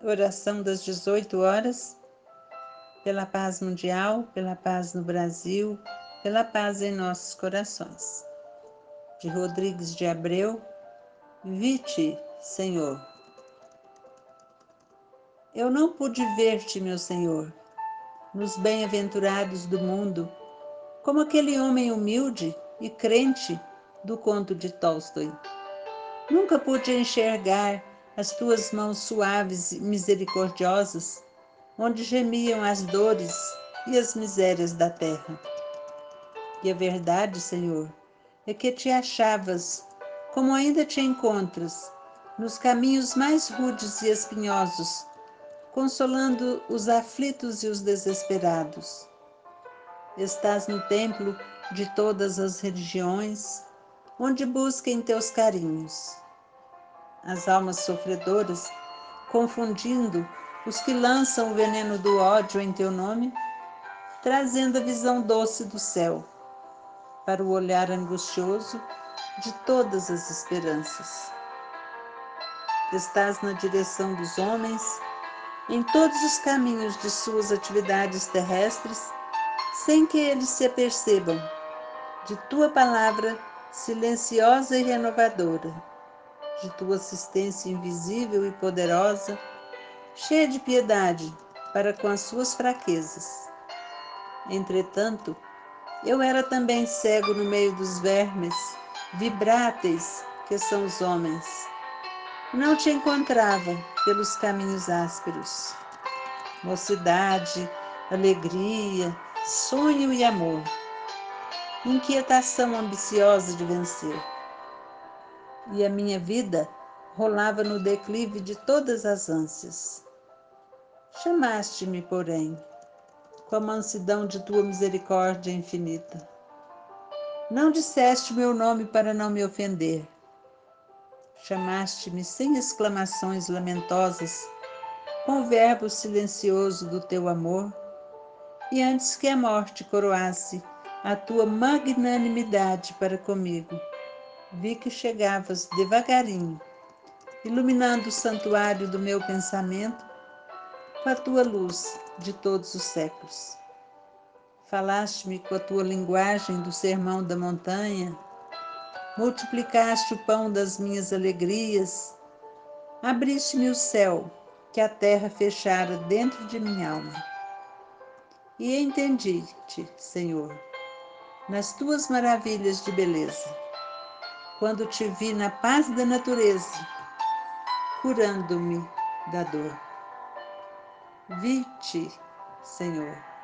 Oração das 18 horas, pela paz mundial, pela paz no Brasil, pela paz em nossos corações. De Rodrigues de Abreu, Vite, Senhor. Eu não pude ver-te, meu Senhor, nos bem-aventurados do mundo, como aquele homem humilde e crente do conto de Tolstói. Nunca pude enxergar as tuas mãos suaves e misericordiosas, onde gemiam as dores e as misérias da terra. E a verdade, Senhor, é que te achavas, como ainda te encontras, nos caminhos mais rudes e espinhosos, consolando os aflitos e os desesperados. Estás no templo de todas as religiões, onde busquem teus carinhos as almas sofredoras, confundindo os que lançam o veneno do ódio em teu nome, trazendo a visão doce do céu para o olhar angustioso de todas as esperanças. Estás na direção dos homens, em todos os caminhos de suas atividades terrestres, sem que eles se apercebam de tua palavra silenciosa e renovadora de tua assistência invisível e poderosa, cheia de piedade para com as suas fraquezas. Entretanto, eu era também cego no meio dos vermes, vibráteis que são os homens. Não te encontrava pelos caminhos ásperos. Mocidade, alegria, sonho e amor. Inquietação ambiciosa de vencer e a minha vida rolava no declive de todas as ânsias. Chamaste-me, porém, com a mansidão de tua misericórdia infinita. Não disseste meu nome para não me ofender. Chamaste-me sem exclamações lamentosas, com o verbo silencioso do teu amor, e antes que a morte coroasse a tua magnanimidade para comigo, vi que chegavas devagarinho, iluminando o santuário do meu pensamento com a tua luz de todos os séculos. Falaste-me com a tua linguagem do sermão da montanha, multiplicaste o pão das minhas alegrias, abriste-me o céu que a terra fechara dentro de minha alma. E entendi-te, Senhor, nas tuas maravilhas de beleza quando te vi na paz da natureza, curando-me da dor. Vi-te, Senhor